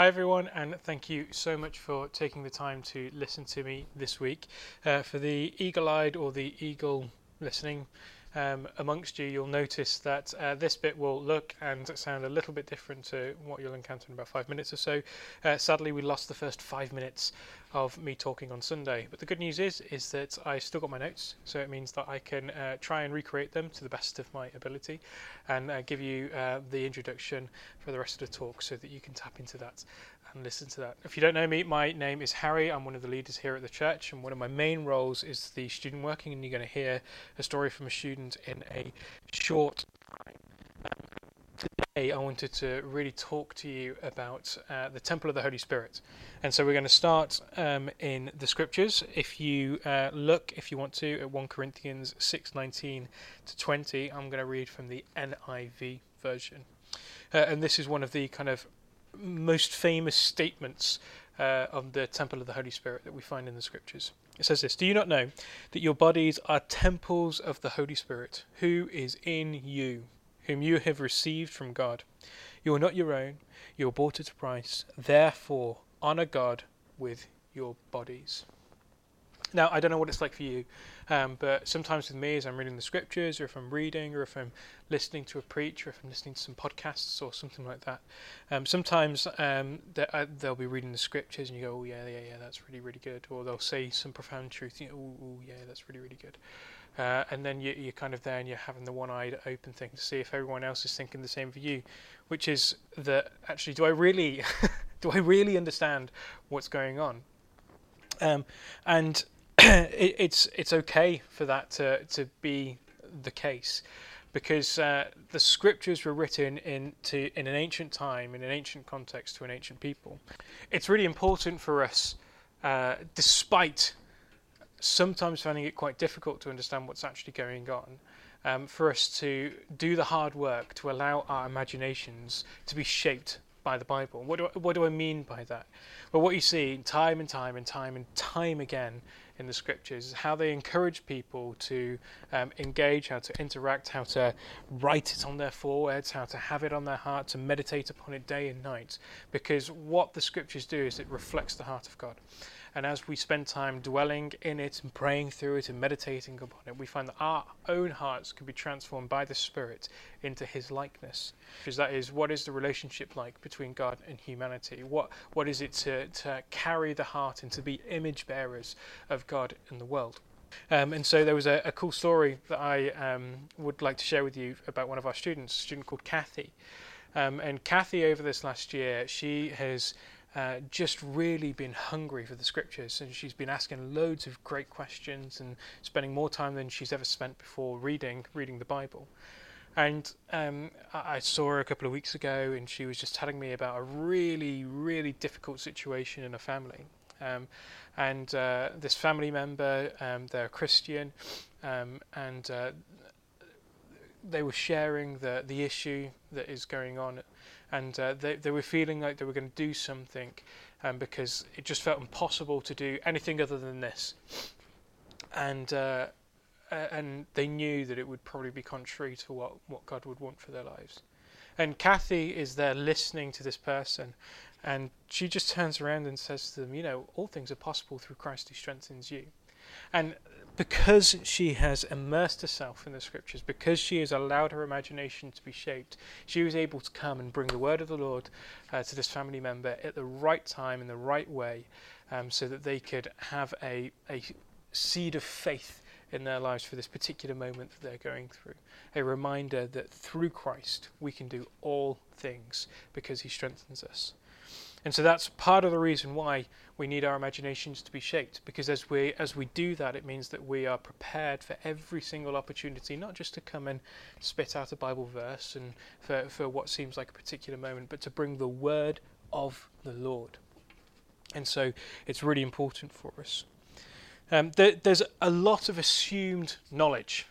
Hi, everyone, and thank you so much for taking the time to listen to me this week. Uh, for the eagle eyed or the eagle listening, um, amongst you, you'll notice that uh, this bit will look and sound a little bit different to what you'll encounter in about five minutes or so. Uh, sadly, we lost the first five minutes of me talking on Sunday, but the good news is is that I still got my notes, so it means that I can uh, try and recreate them to the best of my ability, and uh, give you uh, the introduction for the rest of the talk, so that you can tap into that and listen to that. If you don't know me, my name is Harry. I'm one of the leaders here at the church, and one of my main roles is the student working. And you're going to hear a story from a student in a short time. today, I wanted to really talk to you about uh, the temple of the Holy Spirit, and so we're going to start um, in the scriptures. If you uh, look, if you want to, at 1 Corinthians 6:19 to 20, I'm going to read from the NIV version, uh, and this is one of the kind of most famous statements uh, of the temple of the Holy Spirit that we find in the scriptures. It says this Do you not know that your bodies are temples of the Holy Spirit, who is in you, whom you have received from God? You are not your own, you are bought at a price. Therefore, honor God with your bodies. Now, I don't know what it's like for you, um, but sometimes with me, as I'm reading the scriptures, or if I'm reading, or if I'm listening to a preach, or if I'm listening to some podcasts or something like that, um, sometimes um, uh, they'll be reading the scriptures and you go, oh, yeah, yeah, yeah, that's really, really good. Or they'll say some profound truth, you know, oh, yeah, that's really, really good. Uh, and then you, you're kind of there and you're having the one eyed open thing to see if everyone else is thinking the same for you, which is that actually, do I really, do I really understand what's going on? Um, and it, it's it's okay for that to to be the case because uh, the scriptures were written in to, in an ancient time in an ancient context to an ancient people. It's really important for us, uh, despite sometimes finding it quite difficult to understand what's actually going on. Um, for us to do the hard work to allow our imaginations to be shaped by the Bible. What do I, what do I mean by that? Well, what you see time and time and time and time again in the scriptures how they encourage people to um, engage, how to interact, how to write it on their foreheads, how to have it on their heart, to meditate upon it day and night. Because what the scriptures do is it reflects the heart of God. And as we spend time dwelling in it and praying through it and meditating upon it, we find that our own hearts can be transformed by the Spirit into His likeness. Because that is, what is the relationship like between God and humanity? What what is it to, to carry the heart and to be image bearers of God in the world? Um, and so there was a, a cool story that I um, would like to share with you about one of our students, a student called Kathy. Um, and Kathy, over this last year, she has uh, just really been hungry for the scriptures, and she's been asking loads of great questions and spending more time than she's ever spent before reading reading the Bible. And um, I saw her a couple of weeks ago, and she was just telling me about a really, really difficult situation in a family. Um, and uh, this family member, um, they're Christian, um, and uh, they were sharing the the issue that is going on and uh, they, they were feeling like they were going to do something um, because it just felt impossible to do anything other than this. And uh, and they knew that it would probably be contrary to what, what God would want for their lives. And Kathy is there listening to this person, and she just turns around and says to them, You know, all things are possible through Christ who strengthens you. And because she has immersed herself in the scriptures, because she has allowed her imagination to be shaped, she was able to come and bring the word of the Lord uh, to this family member at the right time in the right way, um, so that they could have a, a seed of faith in their lives for this particular moment that they're going through. A reminder that through Christ we can do all things because he strengthens us. And so that's part of the reason why we need our imaginations to be shaped, because as we as we do that, it means that we are prepared for every single opportunity, not just to come and spit out a Bible verse and for, for what seems like a particular moment, but to bring the word of the Lord. And so it's really important for us. Um, there, there's a lot of assumed knowledge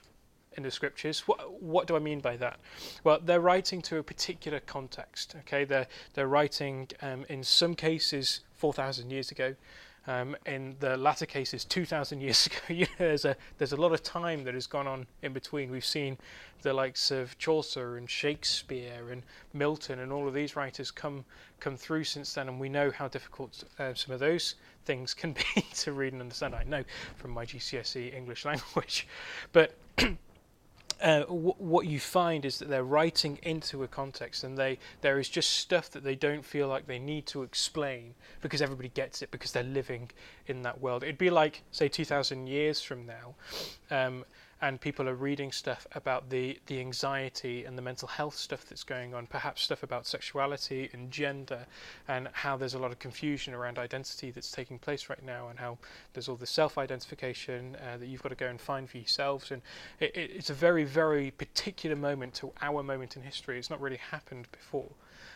in the scriptures. What, what do I mean by that? Well, they're writing to a particular context. Okay, they're they're writing um, in some cases four thousand years ago, Um, in the latter cases, 2,000 years ago, there's a there's a lot of time that has gone on in between. We've seen the likes of Chaucer and Shakespeare and Milton and all of these writers come come through since then, and we know how difficult uh, some of those things can be to read and understand. I know from my GCSE English language, but uh, w- what you find is that they're writing into a context, and they there is just stuff that they don't feel like they need to explain because everybody gets it because they're living in that world. It'd be like say 2,000 years from now. Um, and people are reading stuff about the, the anxiety and the mental health stuff that's going on, perhaps stuff about sexuality and gender, and how there's a lot of confusion around identity that's taking place right now, and how there's all the self identification uh, that you've got to go and find for yourselves. And it, it, it's a very, very particular moment to our moment in history. It's not really happened before.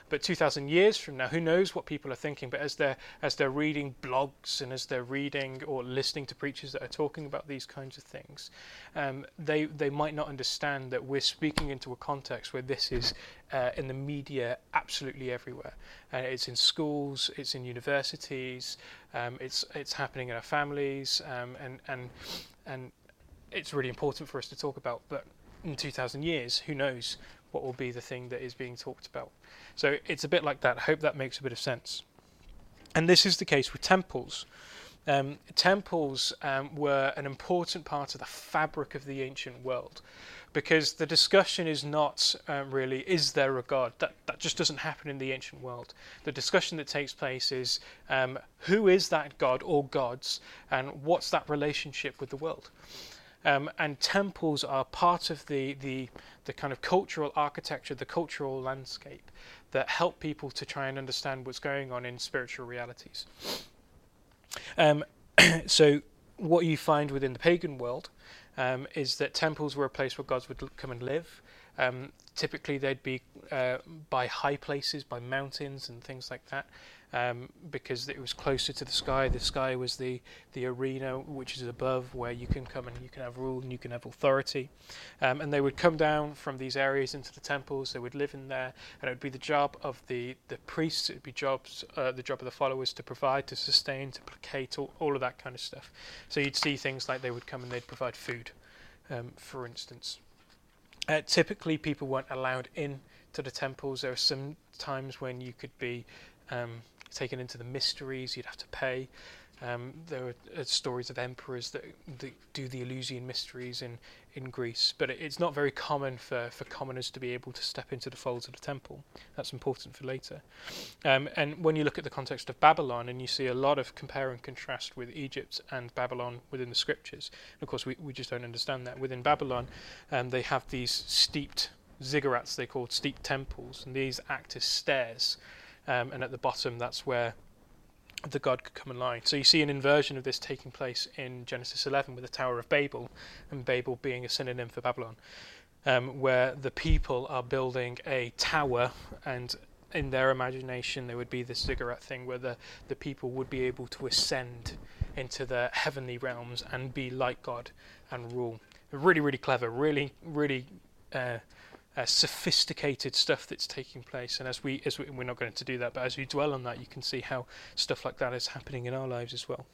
But 2,000 years from now, who knows what people are thinking? But as they're as they're reading blogs and as they're reading or listening to preachers that are talking about these kinds of things, um, they they might not understand that we're speaking into a context where this is uh, in the media absolutely everywhere. Uh, it's in schools, it's in universities, um, it's it's happening in our families, um, and and and it's really important for us to talk about. But in 2,000 years, who knows what will be the thing that is being talked about. So it's a bit like that. I hope that makes a bit of sense. And this is the case with temples. Um, temples um, were an important part of the fabric of the ancient world because the discussion is not um, really is there a god that that just doesn't happen in the ancient world the discussion that takes place is um, who is that god or gods and what's that relationship with the world um, and temples are part of the, the, the kind of cultural architecture, the cultural landscape that help people to try and understand what's going on in spiritual realities. Um, so, what you find within the pagan world um, is that temples were a place where gods would come and live. Um, typically, they'd be uh, by high places, by mountains, and things like that um, because it was closer to the sky. The sky was the, the arena which is above where you can come and you can have rule and you can have authority. Um, and they would come down from these areas into the temples. They would live in there, and it would be the job of the, the priests. It would be jobs uh, the job of the followers to provide, to sustain, to placate, all, all of that kind of stuff. So you'd see things like they would come and they'd provide food, um, for instance. Uh, typically, people weren't allowed in to the temples. There are some times when you could be um, taken into the mysteries, you'd have to pay. Um, there are uh, stories of emperors that, that, do the Eleusinian mysteries in, in Greece, but it's not very common for, for commoners to be able to step into the folds of the temple. That's important for later. Um, and when you look at the context of Babylon, and you see a lot of compare and contrast with Egypt and Babylon within the scriptures, and of course we, we just don't understand that. Within Babylon, um, they have these steeped ziggurats, they called steep temples, and these act as stairs um, and at the bottom that's where the god could come and lie. So you see an inversion of this taking place in Genesis 11 with the Tower of Babel, and Babel being a synonym for Babylon, um, where the people are building a tower, and in their imagination there would be this ziggurat thing where the, the people would be able to ascend into the heavenly realms and be like God and rule. Really, really clever, really, really uh, uh, sophisticated stuff that's taking place. And as we, as we, we're not going to do that, but as we dwell on that, you can see how stuff like that is happening in our lives as well.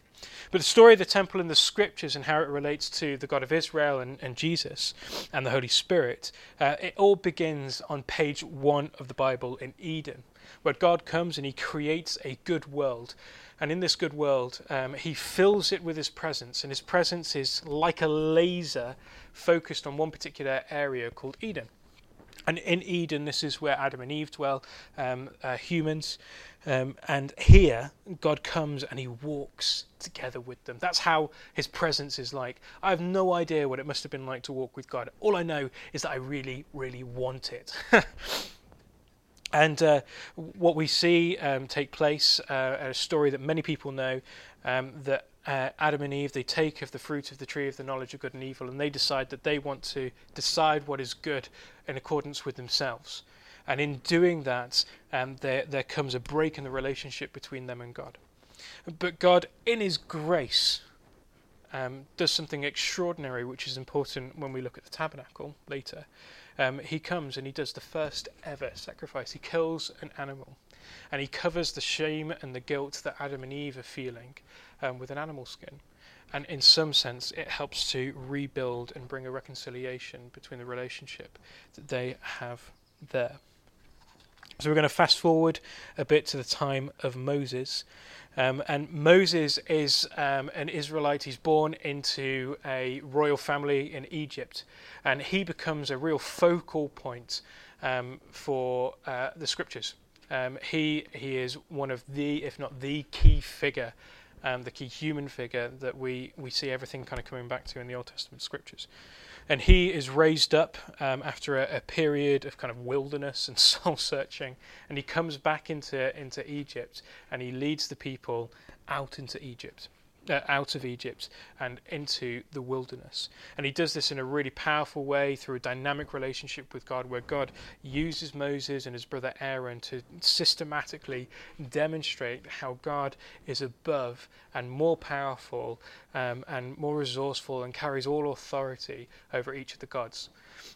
But the story of the temple in the scriptures and how it relates to the God of Israel and, and Jesus and the Holy Spirit, uh, it all begins on page one of the Bible in Eden, where God comes and He creates a good world. And in this good world, um, He fills it with His presence, and His presence is like a laser focused on one particular area called Eden. And in Eden, this is where Adam and Eve dwell, um, uh, humans. Um, and here, God comes and he walks together with them. That's how his presence is like. I have no idea what it must have been like to walk with God. All I know is that I really, really want it. and uh, what we see um, take place, uh, a story that many people know, um, that uh, Adam and Eve, they take of the fruit of the tree of the knowledge of good and evil, and they decide that they want to decide what is good in accordance with themselves. And in doing that, um, there, there comes a break in the relationship between them and God. But God, in His grace, um, does something extraordinary, which is important when we look at the tabernacle later. Um, he comes and he does the first ever sacrifice. He kills an animal And he covers the shame and the guilt that Adam and Eve are feeling um, with an animal skin. And in some sense, it helps to rebuild and bring a reconciliation between the relationship that they have there. So we're going to fast forward a bit to the time of Moses. Um, and Moses is um, an Israelite. He's born into a royal family in Egypt. And he becomes a real focal point um, for uh, the scriptures. Um, he, he is one of the, if not the key figure um, the key human figure that we, we see everything kind of coming back to in the Old Testament scriptures. And he is raised up um, after a, a, period of kind of wilderness and soul searching, and he comes back into, into Egypt and he leads the people out into Egypt uh, out of Egypt and into the wilderness. And he does this in a really powerful way through a dynamic relationship with God, where God uses Moses and his brother Aaron to systematically demonstrate how God is above and more powerful um, and more resourceful and carries all authority over each of the gods.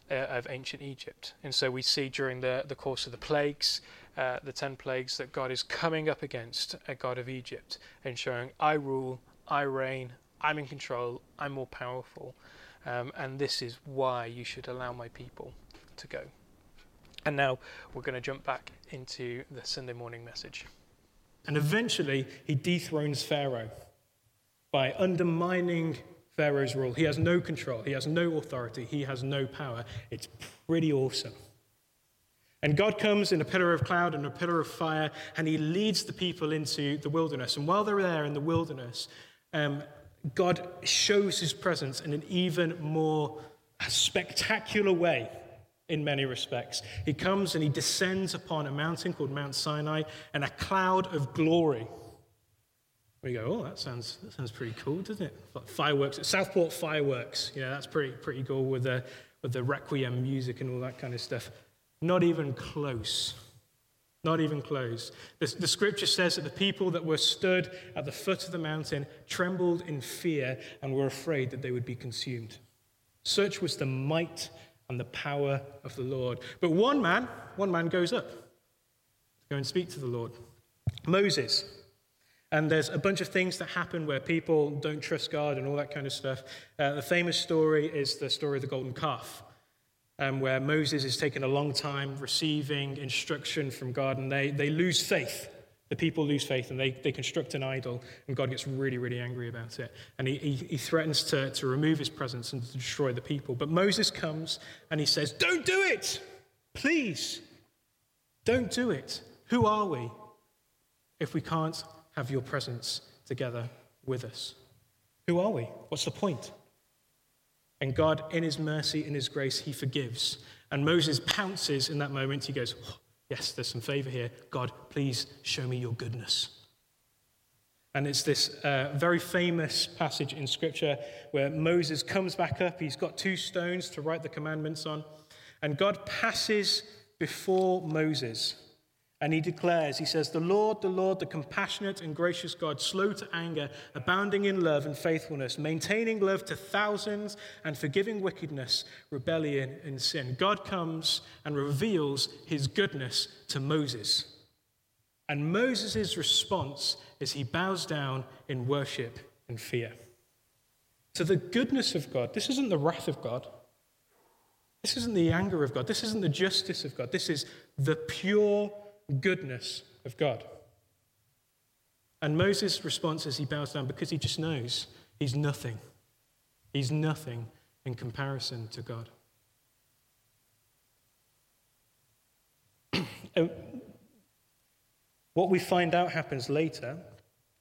Uh, of ancient Egypt. And so we see during the, the course of the plagues, uh, the ten plagues, that God is coming up against a God of Egypt and showing, I rule, I reign, I'm in control, I'm more powerful, um, and this is why you should allow my people to go. And now we're going to jump back into the Sunday morning message. And eventually, he dethrones Pharaoh by undermining Pharaoh's rule. He has no control, he has no authority, he has no power. It's pretty awesome. And God comes in a pillar of cloud and a pillar of fire, and he leads the people into the wilderness. And while they're there in the wilderness, um, God shows his presence in an even more spectacular way in many respects. He comes and he descends upon a mountain called Mount Sinai and a cloud of glory. We go, oh, that sounds, that sounds pretty cool, doesn't it? Like fireworks, Southport fireworks, you know, that's pretty, pretty cool with the, with the requiem music and all that kind of stuff. Not even close not even close. The, the, scripture says that the people that were stood at the foot of the mountain trembled in fear and were afraid that they would be consumed. Such was the might and the power of the Lord. But one man, one man goes up to go and speak to the Lord Moses. And there's a bunch of things that happen where people don't trust God and all that kind of stuff. Uh, the famous story is the story of the golden calf um, where Moses is taking a long time receiving instruction from God, and they, they lose faith. The people lose faith and they, they construct an idol, and God gets really, really angry about it. And he, he, he threatens to, to remove his presence and to destroy the people. But Moses comes and he says, Don't do it! Please, don't do it. Who are we if we can't have your presence together with us? Who are we? What's the point? And God, in his mercy, in his grace, he forgives. And Moses pounces in that moment. He goes, oh, Yes, there's some favor here. God, please show me your goodness. And it's this uh, very famous passage in Scripture where Moses comes back up. He's got two stones to write the commandments on. And God passes before Moses. And he declares, he says, The Lord, the Lord, the compassionate and gracious God, slow to anger, abounding in love and faithfulness, maintaining love to thousands, and forgiving wickedness, rebellion, and sin. God comes and reveals his goodness to Moses. And Moses' response is he bows down in worship and fear. To the goodness of God, this isn't the wrath of God. This isn't the anger of God. This isn't the justice of God. This is the pure goodness of God. And Moses' response as he bows down because he just knows he's nothing. He's nothing in comparison to God. Oh, what we find out happens later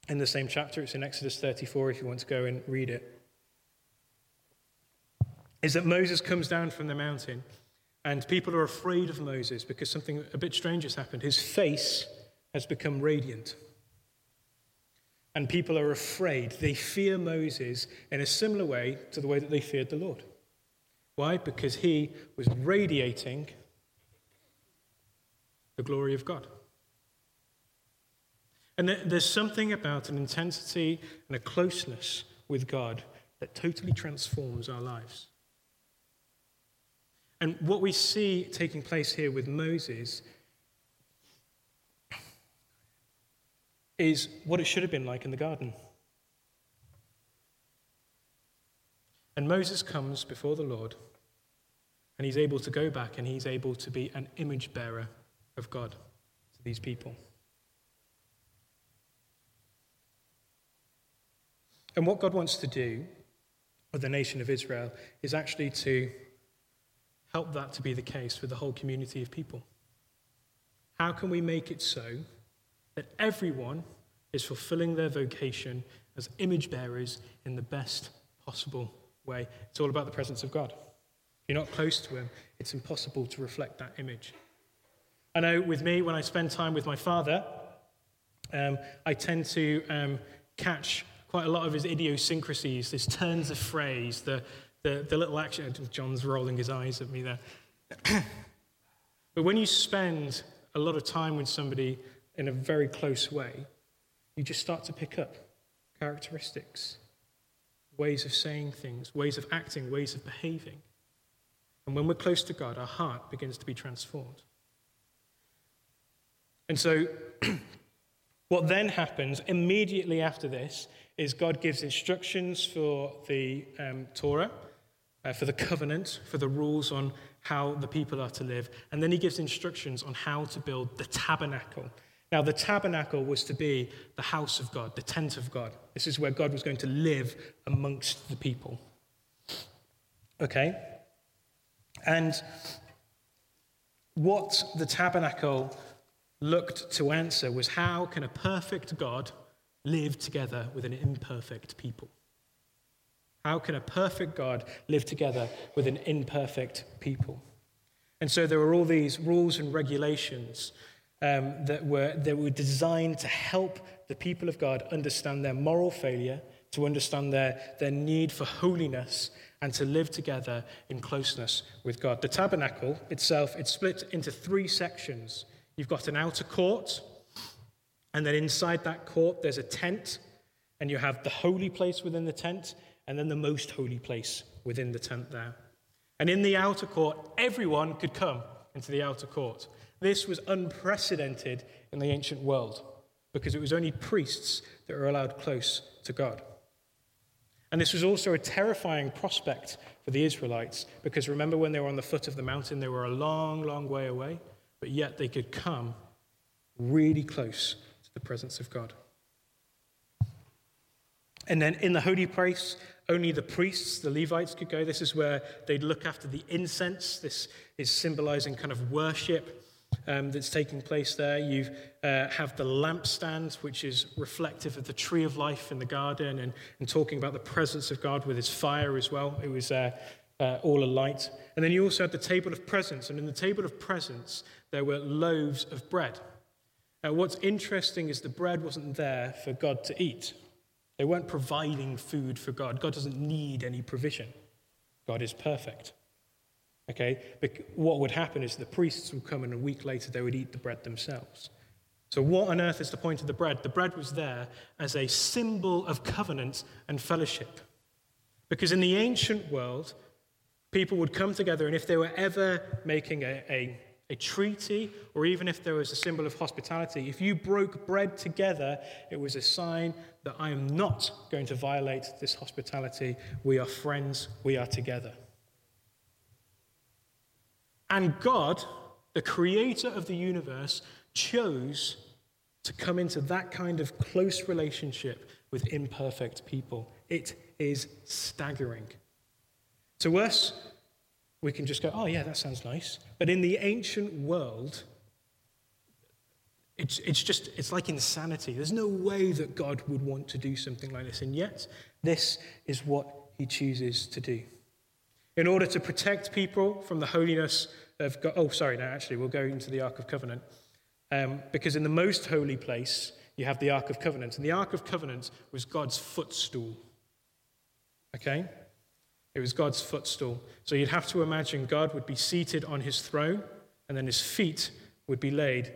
in the same chapter, it's in Exodus 34 if you want to go and read it, is that Moses comes down from the mountain and people are afraid of Moses because something a bit strange has happened. His face has become radiant. And people are afraid. They fear Moses in a similar way to the way that they feared the Lord. Why? Because he was radiating the glory of God. And there's something about an intensity and a closeness with God that totally transforms our lives. And what we see taking place here with Moses is what it should have been like in the garden. And Moses comes before the Lord, and he's able to go back and he's able to be an image bearer of God to these people. And what God wants to do with the nation of Israel is actually to help that to be the case with the whole community of people. How can we make it so that everyone is fulfilling their vocation as image bearers in the best possible way? It's all about the presence of God. If you're not close to Him, it's impossible to reflect that image. I know with me, when I spend time with my father, um, I tend to um, catch quite a lot of his idiosyncrasies, his turns of phrase, the, the, the little action. John's rolling his eyes at me there. but when you spend a lot of time with somebody in a very close way, you just start to pick up characteristics, ways of saying things, ways of acting, ways of behaving. And when we're close to God, our heart begins to be transformed. And so, what then happens immediately after this is God gives instructions for the um, Torah, uh, for the covenant, for the rules on how the people are to live. And then he gives instructions on how to build the tabernacle. Now, the tabernacle was to be the house of God, the tent of God. This is where God was going to live amongst the people. Okay? And what the tabernacle looked to answer was how can a perfect God live together with an imperfect people? How can a perfect God live together with an imperfect people? And so there were all these rules and regulations um, that, were, that were designed to help the people of God understand their moral failure, to understand their, their need for holiness, and to live together in closeness with God. The tabernacle itself, it's split into three sections. You've got an outer court, and then inside that court, there's a tent, and you have the holy place within the tent, and then the most holy place within the tent there. And in the outer court, everyone could come into the outer court. This was unprecedented in the ancient world because it was only priests that were allowed close to God. And this was also a terrifying prospect for the Israelites because remember when they were on the foot of the mountain, they were a long, long way away, but yet they could come really close to the presence of God. And then in the holy place, only the priests, the Levites, could go. This is where they'd look after the incense. This is symbolizing kind of worship um, that's taking place there. You uh, have the lampstand, which is reflective of the tree of life in the garden and, and talking about the presence of God with his fire as well. It was uh, uh, all alight. And then you also had the table of presence. And in the table of presence, there were loaves of bread. Now, what's interesting is the bread wasn't there for God to eat. They weren't providing food for God. God doesn't need any provision. God is perfect. Okay? But what would happen is the priests would come and a week later they would eat the bread themselves. So, what on earth is the point of the bread? The bread was there as a symbol of covenant and fellowship. Because in the ancient world, people would come together, and if they were ever making a, a a treaty, or even if there was a symbol of hospitality, if you broke bread together, it was a sign that I am not going to violate this hospitality. We are friends, we are together. And God, the creator of the universe, chose to come into that kind of close relationship with imperfect people. It is staggering. To us, we can just go, oh, yeah, that sounds nice. But in the ancient world, it's, it's just, it's like insanity. There's no way that God would want to do something like this. And yet, this is what he chooses to do. In order to protect people from the holiness of God. Oh, sorry, no, actually, we'll go into the Ark of Covenant. Um, because in the most holy place, you have the Ark of Covenant. And the Ark of Covenant was God's footstool. Okay? It was God's footstool. So you'd have to imagine God would be seated on his throne, and then his feet would be laid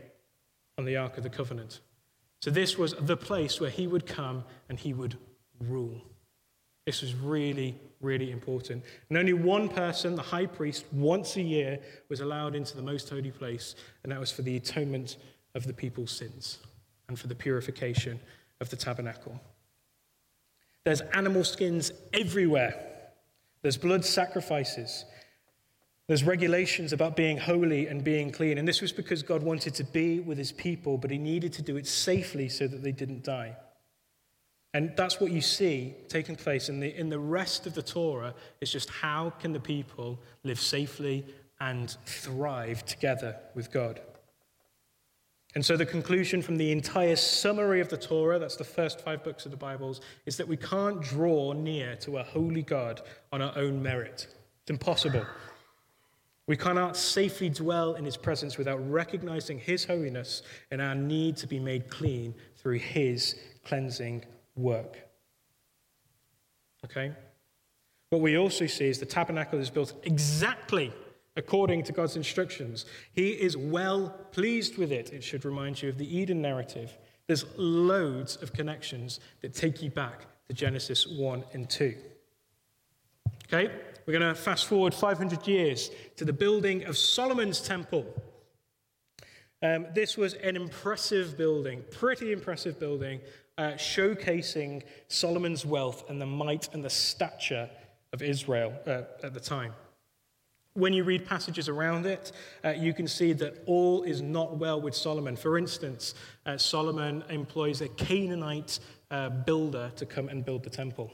on the Ark of the Covenant. So this was the place where he would come and he would rule. This was really, really important. And only one person, the high priest, once a year was allowed into the most holy place, and that was for the atonement of the people's sins. and for the purification of the tabernacle. There's animal skins everywhere. There's blood sacrifices. There's regulations about being holy and being clean. And this was because God wanted to be with his people, but he needed to do it safely so that they didn't die. And that's what you see taking place in the, in the rest of the Torah is just how can the people live safely and thrive together with God. And so the conclusion from the entire summary of the Torah, that's the first five books of the Bibles, is that we can't draw near to a holy God on our own merit. It's impossible. We cannot safely dwell in his presence without recognizing his holiness and our need to be made clean through his cleansing work. Okay? What we also see is the tabernacle is built exactly according to God's instructions. He is well pleased with it. It should remind you of the Eden narrative. There's loads of connections that take you back to Genesis 1 and 2. Okay, we're going to fast forward 500 years to the building of Solomon's temple. Um, this was an impressive building, pretty impressive building, uh, showcasing Solomon's wealth and the might and the stature of Israel uh, at the time. When you read passages around it, uh, you can see that all is not well with Solomon. For instance, uh, Solomon employs a Canaanite uh, builder to come and build the temple.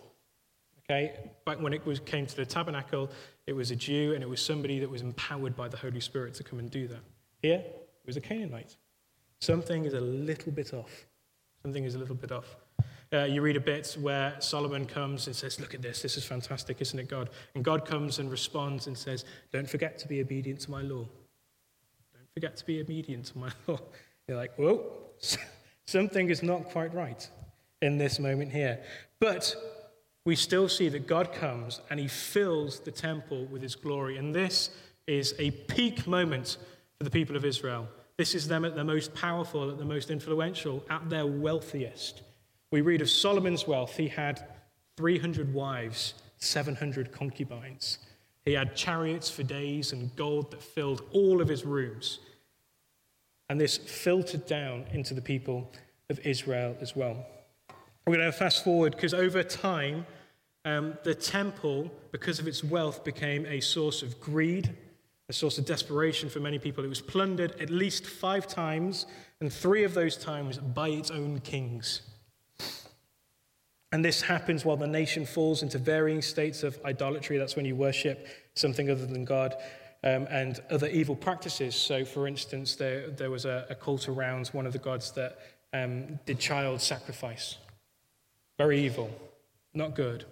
Okay, back when it was, came to the tabernacle, it was a Jew and it was somebody that was empowered by the Holy Spirit to come and do that. Here, it was a Canaanite. Something is a little bit off. Something is a little bit off. Uh, you read a bit where Solomon comes and says, Look at this, this is fantastic, isn't it, God? And God comes and responds and says, Don't forget to be obedient to my law. Don't forget to be obedient to my law. You're like, Whoa, something is not quite right in this moment here. But we still see that God comes and he fills the temple with his glory. And this is a peak moment for the people of Israel. This is them at their most powerful, at the most influential, at their wealthiest. We read of Solomon's wealth. He had 300 wives, 700 concubines. He had chariots for days and gold that filled all of his rooms. And this filtered down into the people of Israel as well. We're going to fast forward because over time, um, the temple, because of its wealth, became a source of greed a source of desperation for many people. It was plundered at least five times, and three of those times by its own kings. And this happens while the nation falls into varying states of idolatry. That's when you worship something other than God. Um, and other evil practices. So, for instance, there, there was a, a cult around one of the gods that um, did child sacrifice. Very evil, not good.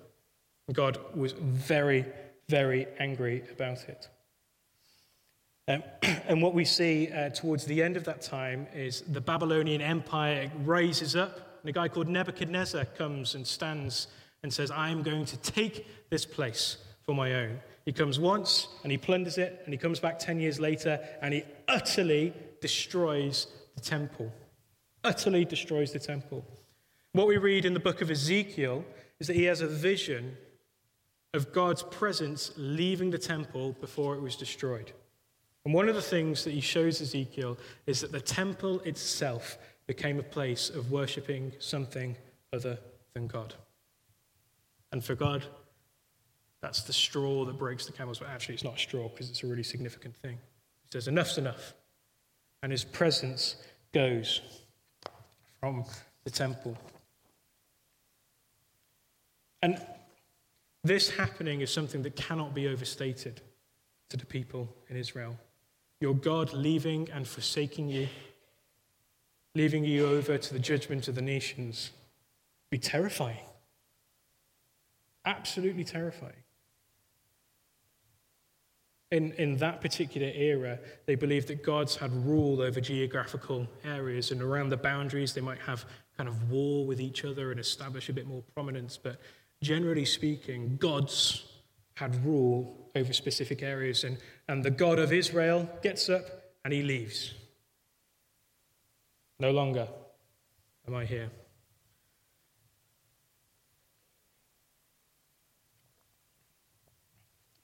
God was very, very angry about it. Um, and what we see uh, towards the end of that time is the Babylonian Empire rises up, and a guy called Nebuchadnezzar comes and stands and says, I am going to take this place for my own. He comes once and he plunders it, and he comes back 10 years later and he utterly destroys the temple. Utterly destroys the temple. What we read in the book of Ezekiel is that he has a vision of God's presence leaving the temple before it was destroyed. And one of the things that he shows Ezekiel is that the temple itself became a place of worshipping something other than God. And for God, that's the straw that breaks the camel's back. Actually, it's not a straw because it's a really significant thing. He says, Enough's enough. And his presence goes from the temple. And this happening is something that cannot be overstated to the people in Israel your God leaving and forsaking you, leaving you over to the judgment of the nations, be terrifying. Absolutely terrifying. In, in that particular era, they believed that gods had rule over geographical areas, and around the boundaries, they might have kind of war with each other and establish a bit more prominence. But generally speaking, gods had rule over specific areas. And, and the God of Israel gets up and he leaves. No longer am I here.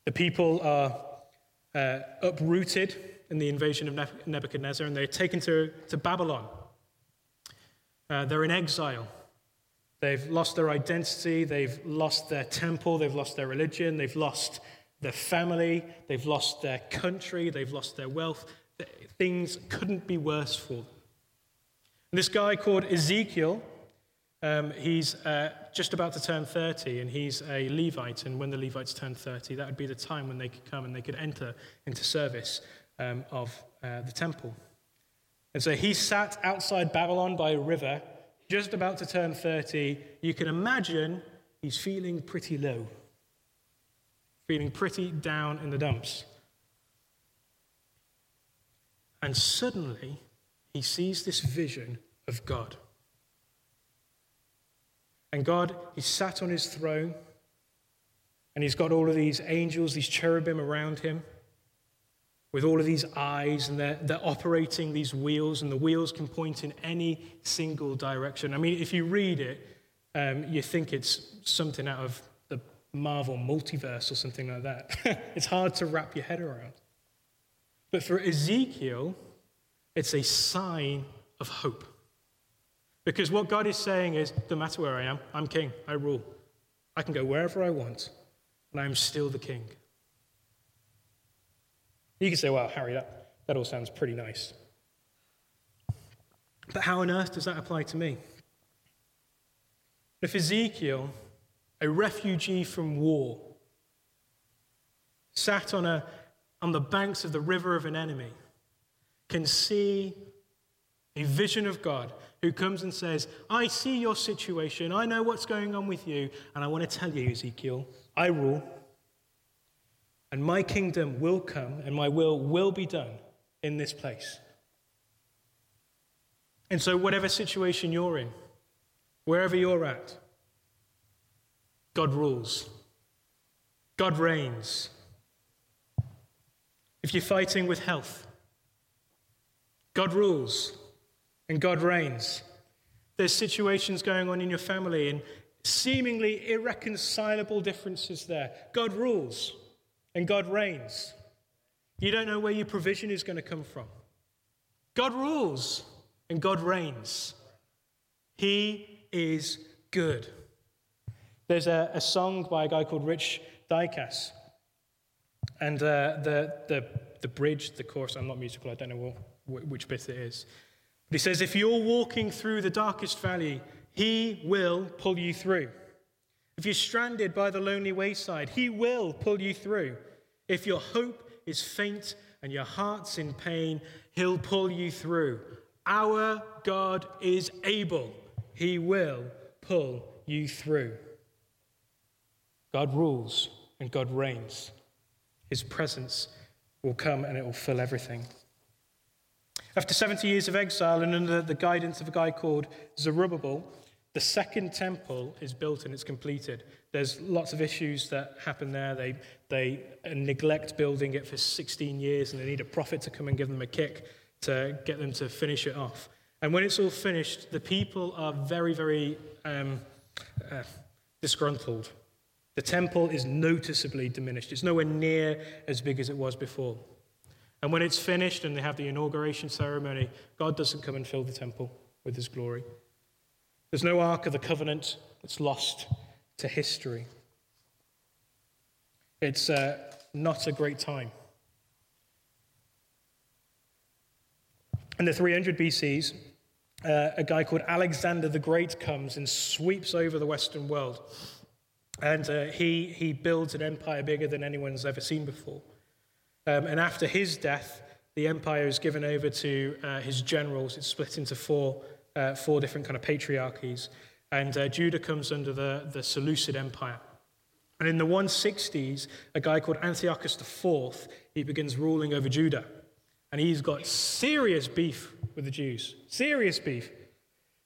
The people are uh, uprooted in the invasion of Nebuchadnezzar and they're taken to, to Babylon. Uh, they're in exile. They've lost their identity, they've lost their temple, they've lost their religion, they've lost their family, they've lost their country, they've lost their wealth. Things couldn't be worse for them. And this guy called Ezekiel, um, he's uh, just about to turn 30, and he's a Levite. And when the Levites turn 30, that would be the time when they could come and they could enter into service um, of uh, the temple. And so he sat outside Babylon by a river, just about to turn 30. You can imagine he's feeling pretty low, feeling pretty down in the dumps. And suddenly, he sees this vision of God. And God, He sat on his throne, and he's got all of these angels, these cherubim around him, with all of these eyes, and they're, they're operating these wheels, and the wheels can point in any single direction. I mean, if you read it, um, you think it's something out of the Marvel multiverse or something like that. it's hard to wrap your head around. But for Ezekiel, it's a sign of hope. Because what God is saying is, no matter where I am, I'm king, I rule. I can go wherever I want, and I'm still the king. You can say, well, Harry, that, that all sounds pretty nice. But how on earth does that apply to me? If Ezekiel, a refugee from war, sat on, a, on the banks of the river of an enemy, can see a vision of God who comes and says, I see your situation, I know what's going on with you, and I want to tell you, Ezekiel, I rule, and my kingdom will come, and my will will be done in this place. And so, whatever situation you're in, wherever you're at, God rules, God reigns. If you're fighting with health, God rules and God reigns. There's situations going on in your family and seemingly irreconcilable differences there. God rules and God reigns. You don't know where your provision is going to come from. God rules and God reigns. He is good. There's a, a song by a guy called Rich Dicas. And uh, the, the, the bridge, the chorus, I'm not musical, I don't know which bit it is. He says, if you're walking through the darkest valley, he will pull you through. If you're stranded by the lonely wayside, he will pull you through. If your hope is faint and your heart's in pain, he'll pull you through. Our God is able. He will pull you through. God rules and God reigns. His presence will come and it will fill everything. After 70 years of exile and under the guidance of a guy called Zerubbabel, the second temple is built and it's completed. There's lots of issues that happen there. They, they neglect building it for 16 years and they need a prophet to come and give them a kick to get them to finish it off. And when it's all finished, the people are very, very um, uh, disgruntled. The temple is noticeably diminished. It's nowhere near as big as it was before. And when it's finished and they have the inauguration ceremony, God doesn't come and fill the temple with his glory. There's no Ark of the Covenant, it's lost to history. It's uh, not a great time. In the 300 BCs, uh, a guy called Alexander the Great comes and sweeps over the Western world. And uh, he, he builds an empire bigger than anyone's ever seen before. Um, and after his death, the empire is given over to uh, his generals. It's split into four, uh, four different kind of patriarchies. And uh, Judah comes under the, the Seleucid Empire. And in the 160s, a guy called Antiochus IV, he begins ruling over Judah. And he's got serious beef with the Jews. Serious beef.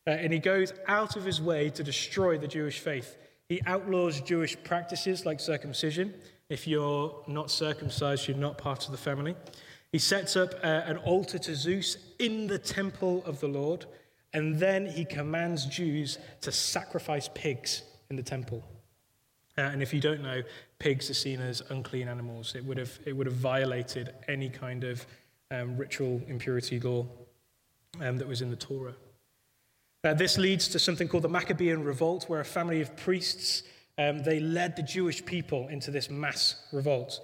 Uh, and he goes out of his way to destroy the Jewish faith. He outlaws Jewish practices like circumcision. If you're not circumcised, you're not part of the family. He sets up uh, an altar to Zeus in the temple of the Lord, and then he commands Jews to sacrifice pigs in the temple. Uh, and if you don't know, pigs are seen as unclean animals. It would have, it would have violated any kind of um, ritual impurity law um, that was in the Torah. Uh, this leads to something called the Maccabean Revolt, where a family of priests um, they led the Jewish people into this mass revolt.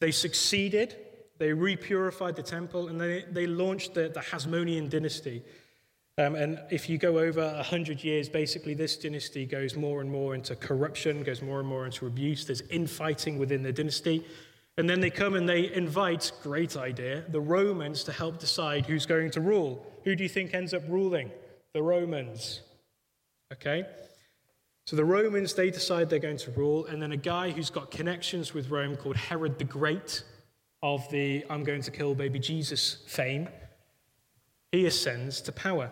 They succeeded. They repurified the temple, and they, they launched the, the Hasmonean dynasty. Um, and if you go over 100 years, basically this dynasty goes more and more into corruption, goes more and more into abuse. There's infighting within the dynasty. And then they come and they invite, great idea, the Romans to help decide who's going to rule. Who do you think ends up ruling? The Romans. Okay? So the Romans, they decide they're going to rule, and then a guy who's got connections with Rome called Herod the Great, of the I'm going to kill baby Jesus fame, he ascends to power.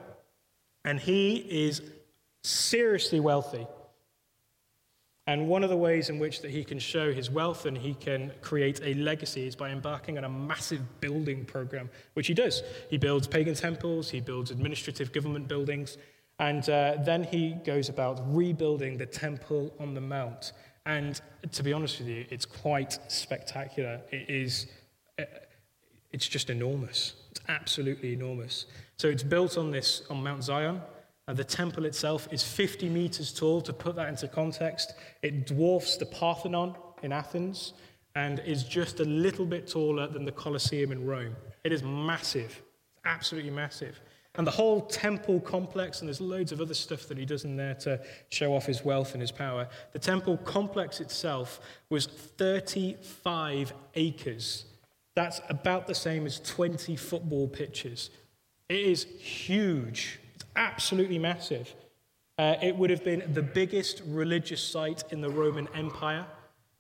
And he is seriously wealthy. And one of the ways in which that he can show his wealth and he can create a legacy is by embarking on a massive building program, which he does. He builds pagan temples, he builds administrative government buildings, and uh, then he goes about rebuilding the temple on the mount. And to be honest with you, it's quite spectacular. It is, uh, it's just enormous. It's absolutely enormous. So it's built on this, on Mount Zion. And the temple itself is 50 meters tall. To put that into context, it dwarfs the Parthenon in Athens and is just a little bit taller than the Colosseum in Rome. It is massive, absolutely massive. And the whole temple complex, and there's loads of other stuff that he does in there to show off his wealth and his power. The temple complex itself was 35 acres. That's about the same as 20 football pitches. It is huge, it's absolutely massive. Uh, it would have been the biggest religious site in the Roman Empire,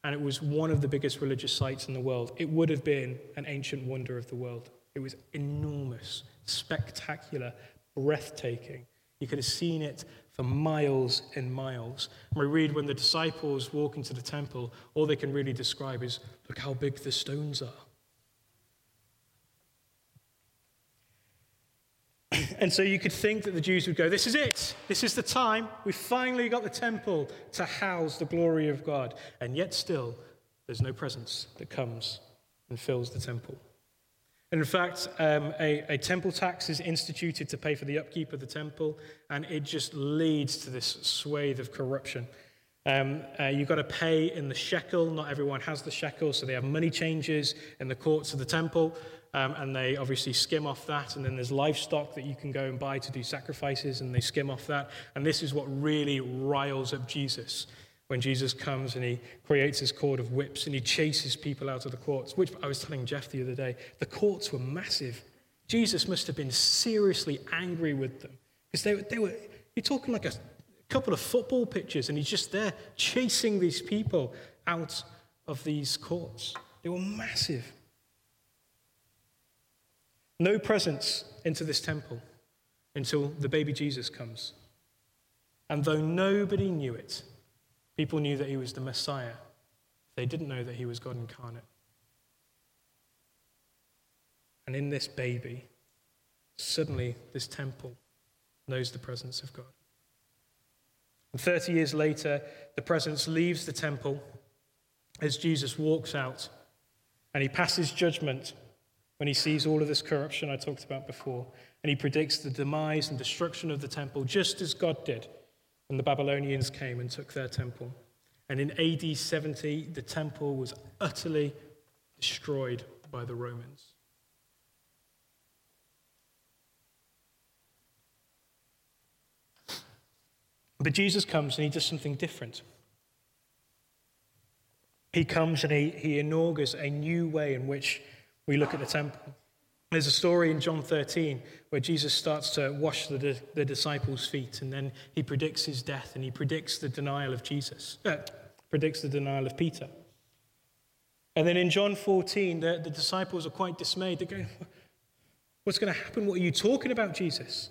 and it was one of the biggest religious sites in the world. It would have been an ancient wonder of the world. It was enormous spectacular, breathtaking. You could have seen it for miles and miles. And we read when the disciples walk into the temple, all they can really describe is look how big the stones are. and so you could think that the Jews would go, This is it. This is the time. We've finally got the temple to house the glory of God. And yet, still, there's no presence that comes and fills the temple. And in fact, um, a, a, temple tax is instituted to pay for the upkeep of the temple, and it just leads to this swathe of corruption. Um, uh, you've got to pay in the shekel. Not everyone has the shekel, so they have money changes in the courts of the temple, um, and they obviously skim off that. And then there's livestock that you can go and buy to do sacrifices, and they skim off that. And this is what really riles up Jesus when Jesus comes and he creates his cord of whips and he chases people out of the courts, which I was telling Jeff the other day, the courts were massive. Jesus must have been seriously angry with them because they, they were, you're talking like a couple of football pitches and he's just there chasing these people out of these courts. They were massive. No presence into this temple until the baby Jesus comes. And though nobody knew it, People knew that he was the Messiah. They didn't know that he was God incarnate. And in this baby, suddenly this temple knows the presence of God. And 30 years later, the presence leaves the temple as Jesus walks out and he passes judgment when he sees all of this corruption I talked about before. And he predicts the demise and destruction of the temple, just as God did when the Babylonians came and took their temple. And in AD 70, the temple was utterly destroyed by the Romans. But Jesus comes and he does something different. He comes and he, he inaugurates a new way in which we look at the temple. There's a story in John 13 where Jesus starts to wash the, the disciples' feet, and then he predicts his death and he predicts the denial of Jesus, uh, predicts the denial of Peter. And then in John 14, the, the disciples are quite dismayed. They're going, What's going to happen? What are you talking about, Jesus?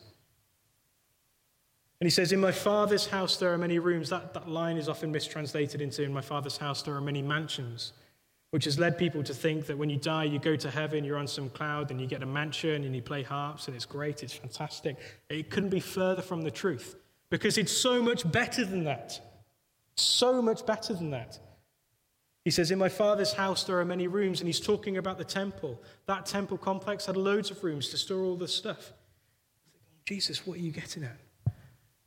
And he says, In my Father's house there are many rooms. That, that line is often mistranslated into, In my Father's house there are many mansions which has led people to think that when you die, you go to heaven, you're on some cloud, and you get a mansion, and you play harps, and it's great, it's fantastic. It couldn't be further from the truth because it's so much better than that. So much better than that. He says, In my father's house, there are many rooms, and he's talking about the temple. That temple complex had loads of rooms to store all the stuff. Jesus, what are you getting at?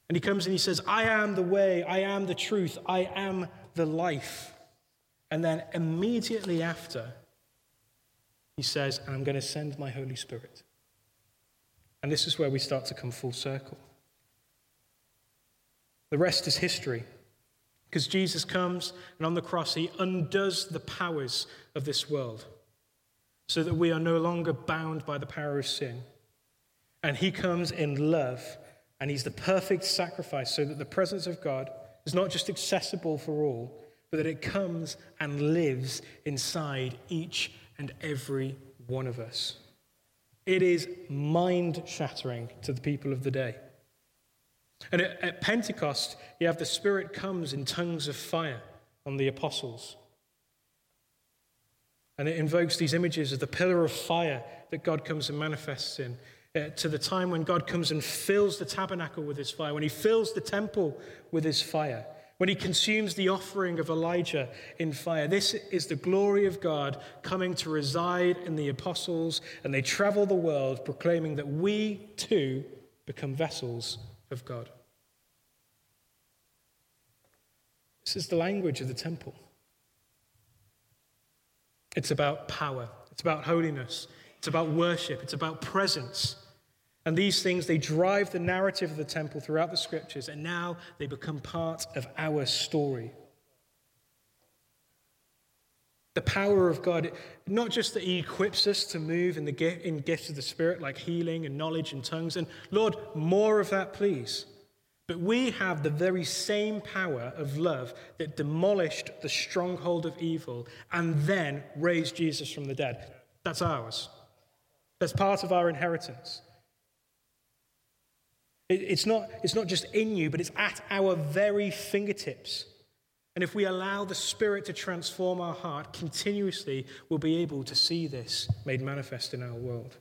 And he comes and he says, I am the way, I am the truth, I am the life. And then immediately after, he says, I'm going to send my Holy Spirit. And this is where we start to come full circle. The rest is history. Because Jesus comes and on the cross, he undoes the powers of this world so that we are no longer bound by the power of sin. And he comes in love and he's the perfect sacrifice so that the presence of God is not just accessible for all, but that it comes and lives inside each and every one of us. It is mind shattering to the people of the day. And at, at Pentecost, you have the Spirit comes in tongues of fire on the apostles. And it invokes these images of the pillar of fire that God comes and manifests in. Uh, to the time when God comes and fills the tabernacle with his fire, when he fills the temple with his fire, when he consumes the offering of Elijah in fire. This is the glory of God coming to reside in the apostles, and they travel the world proclaiming that we too become vessels of God. This is the language of the temple. It's about power, it's about holiness, it's about worship, it's about presence. And these things, they drive the narrative of the temple throughout the scriptures, and now they become part of our story. The power of God, not just that He equips us to move in the gift, in gifts of the Spirit like healing and knowledge and tongues, and Lord, more of that, please. But we have the very same power of love that demolished the stronghold of evil and then raised Jesus from the dead. That's ours. That's part of our inheritance. It's not, it's not just in you, but it's at our very fingertips. And if we allow the Spirit to transform our heart continuously, we'll be able to see this made manifest in our world.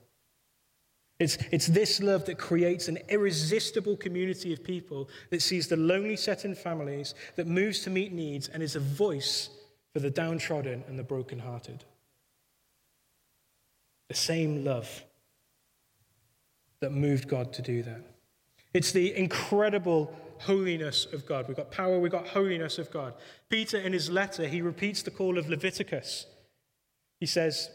It's, it's this love that creates an irresistible community of people that sees the lonely set in families, that moves to meet needs, and is a voice for the downtrodden and the brokenhearted. The same love that moved God to do that. It's the incredible holiness of God. We've got power, we've got holiness of God. Peter, in his letter, he repeats the call of Leviticus. He says,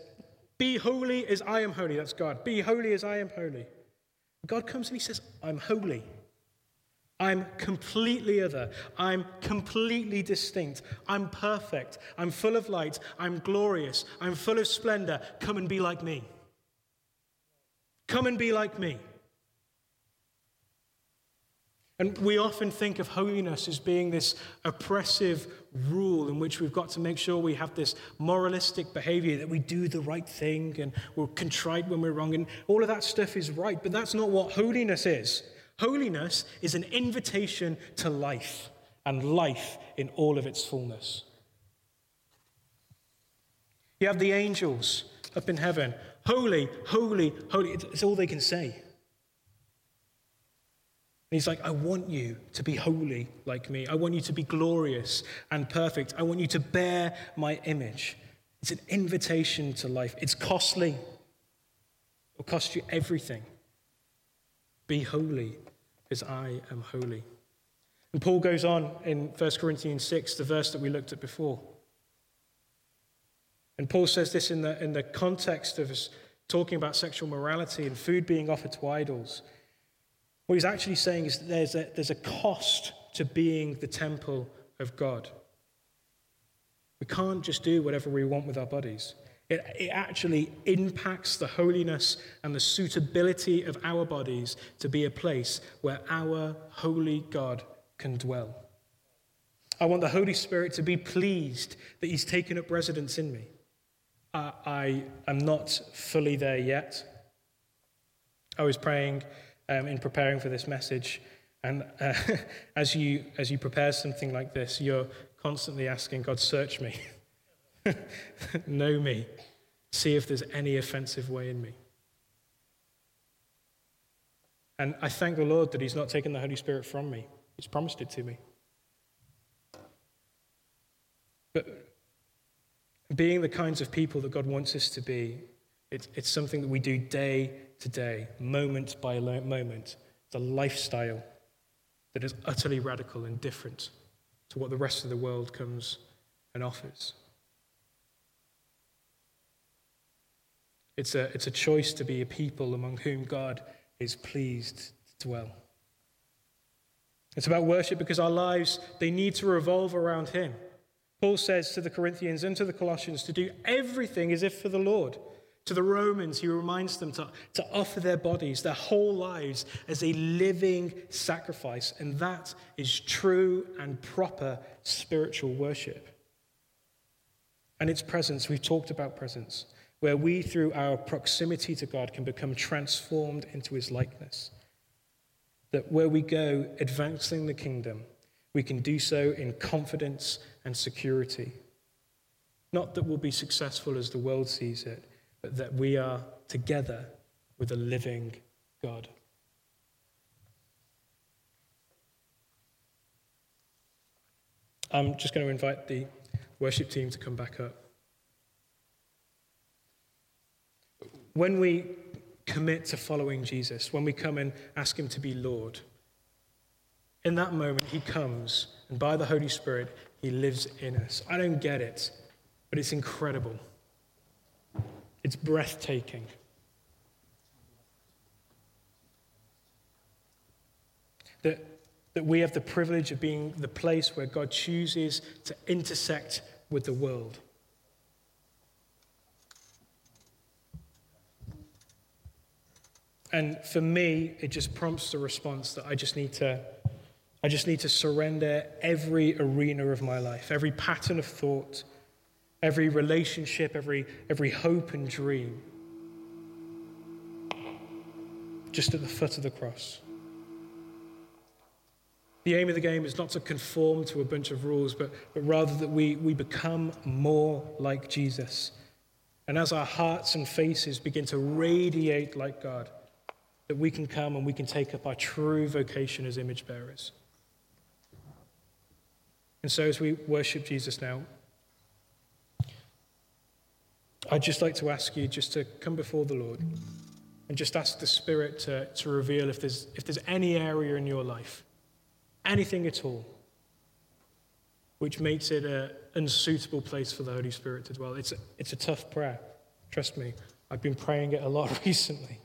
be holy as I am holy. That's God. Be holy as I am holy. God comes and he says, I'm holy. I'm completely other. I'm completely distinct. I'm perfect. I'm full of light. I'm glorious. I'm full of splendor. Come and be like me. Come and be like me. And we often think of holiness as being this oppressive rule in which we've got to make sure we have this moralistic behavior, that we do the right thing and we're contrite when we're wrong. And all of that stuff is right, but that's not what holiness is. Holiness is an invitation to life and life in all of its fullness. You have the angels up in heaven. Holy, holy, holy. It's all they can say. And he's like, I want you to be holy like me. I want you to be glorious and perfect. I want you to bear my image. It's an invitation to life. It's costly, it'll cost you everything. Be holy as I am holy. And Paul goes on in 1 Corinthians 6, the verse that we looked at before. And Paul says this in the, in the context of talking about sexual morality and food being offered to idols. What he's actually saying is there's a, there's a cost to being the temple of God. We can't just do whatever we want with our bodies. It, it actually impacts the holiness and the suitability of our bodies to be a place where our holy God can dwell. I want the Holy Spirit to be pleased that He's taken up residence in me. Uh, I am not fully there yet. I was praying um, in preparing for this message. And uh, as, you, as you prepare something like this, you're constantly asking God, search me, know me, see if there's any offensive way in me. And I thank the Lord that He's not taken the Holy Spirit from me, He's promised it to me. But being the kinds of people that God wants us to be, it's, it's something that we do day today, moment by moment. A lifestyle that is utterly radical and different to what the rest of the world comes and offers. It's a, it's a choice to be a people among whom God is pleased to dwell. It's about worship because our lives, they need to revolve around Him. Paul says to the Corinthians and to the Colossians to do everything as if for the Lord. To the Romans, he reminds them to, to offer their bodies, their whole lives, as a living sacrifice. And that is true and proper spiritual worship. And its presence, we've talked about presence, where we, through our proximity to God, can become transformed into his likeness. That where we go advancing the kingdom, we can do so in confidence and security. Not that we'll be successful as the world sees it, but that we are together with a living God. I'm just going to invite the worship team to come back up. When we commit to following Jesus, when we come and ask Him to be Lord, in that moment He comes, and by the Holy Spirit, He lives in us. I don't get it, but it's incredible. It's breathtaking. That, that we have the privilege of being the place where God chooses to intersect with the world. And for me, it just prompts the response that I just need to I just need to surrender every arena of my life, every pattern of thought, every relationship, every, every hope and dream, just at the foot of the cross. The aim of the game is not to conform to a bunch of rules, but, but rather that we, we become more like Jesus. And as our hearts and faces begin to radiate like God, that we can come and we can take up our true vocation as image bearers. And so, as we worship Jesus now, I'd just like to ask you just to come before the Lord and just ask the Spirit to, to reveal if there's, if there's any area in your life, anything at all, which makes it an unsuitable place for the Holy Spirit to dwell. It's a, it's a tough prayer. Trust me, I've been praying it a lot recently.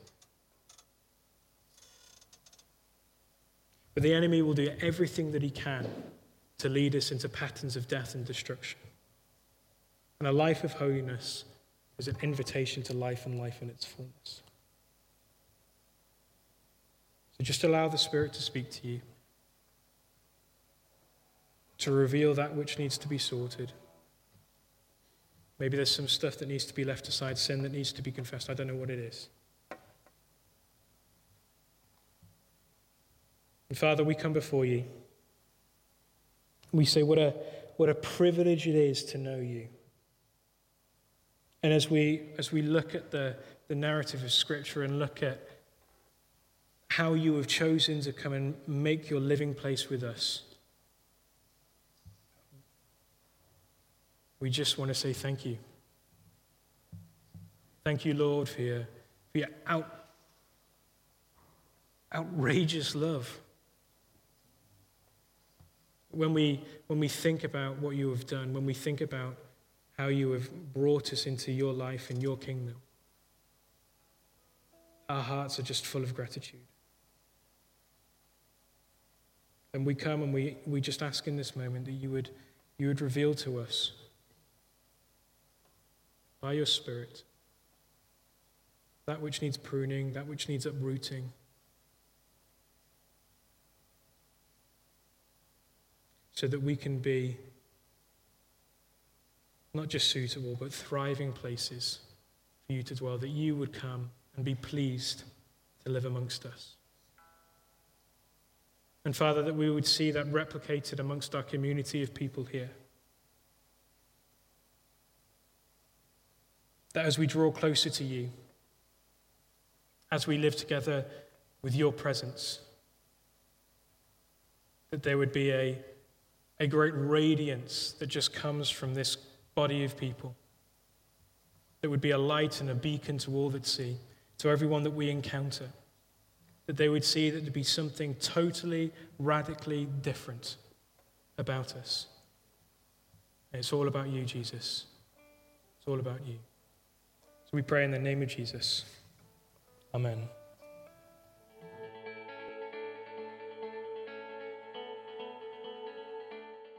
But the enemy will do everything that he can to lead us into patterns of death and destruction. And a life of holiness is an invitation to life and life in its fullness. So just allow the Spirit to speak to you, to reveal that which needs to be sorted. Maybe there's some stuff that needs to be left aside, sin that needs to be confessed. I don't know what it is. And Father, we come before you. We say, what a, what a privilege it is to know you. And as we, as we look at the, the narrative of Scripture and look at how you have chosen to come and make your living place with us, we just want to say thank you. Thank you, Lord, for your, for your out, outrageous love. When we, when we think about what you have done, when we think about how you have brought us into your life and your kingdom. Our hearts are just full of gratitude. And we come and we, we just ask in this moment that you would, you would reveal to us by your Spirit that which needs pruning, that which needs uprooting. So that we can be not just suitable, but thriving places for you to dwell, that you would come and be pleased to live amongst us. And Father, that we would see that replicated amongst our community of people here. That as we draw closer to you, as we live together with your presence, that there would be a, a great radiance that just comes from this body of people that would be a light and a beacon to all that see, to everyone that we encounter. that they would see that there'd be something totally, radically different about us. it's all about you, Jesus. It's all about you. So we pray in the name of Jesus. Amen.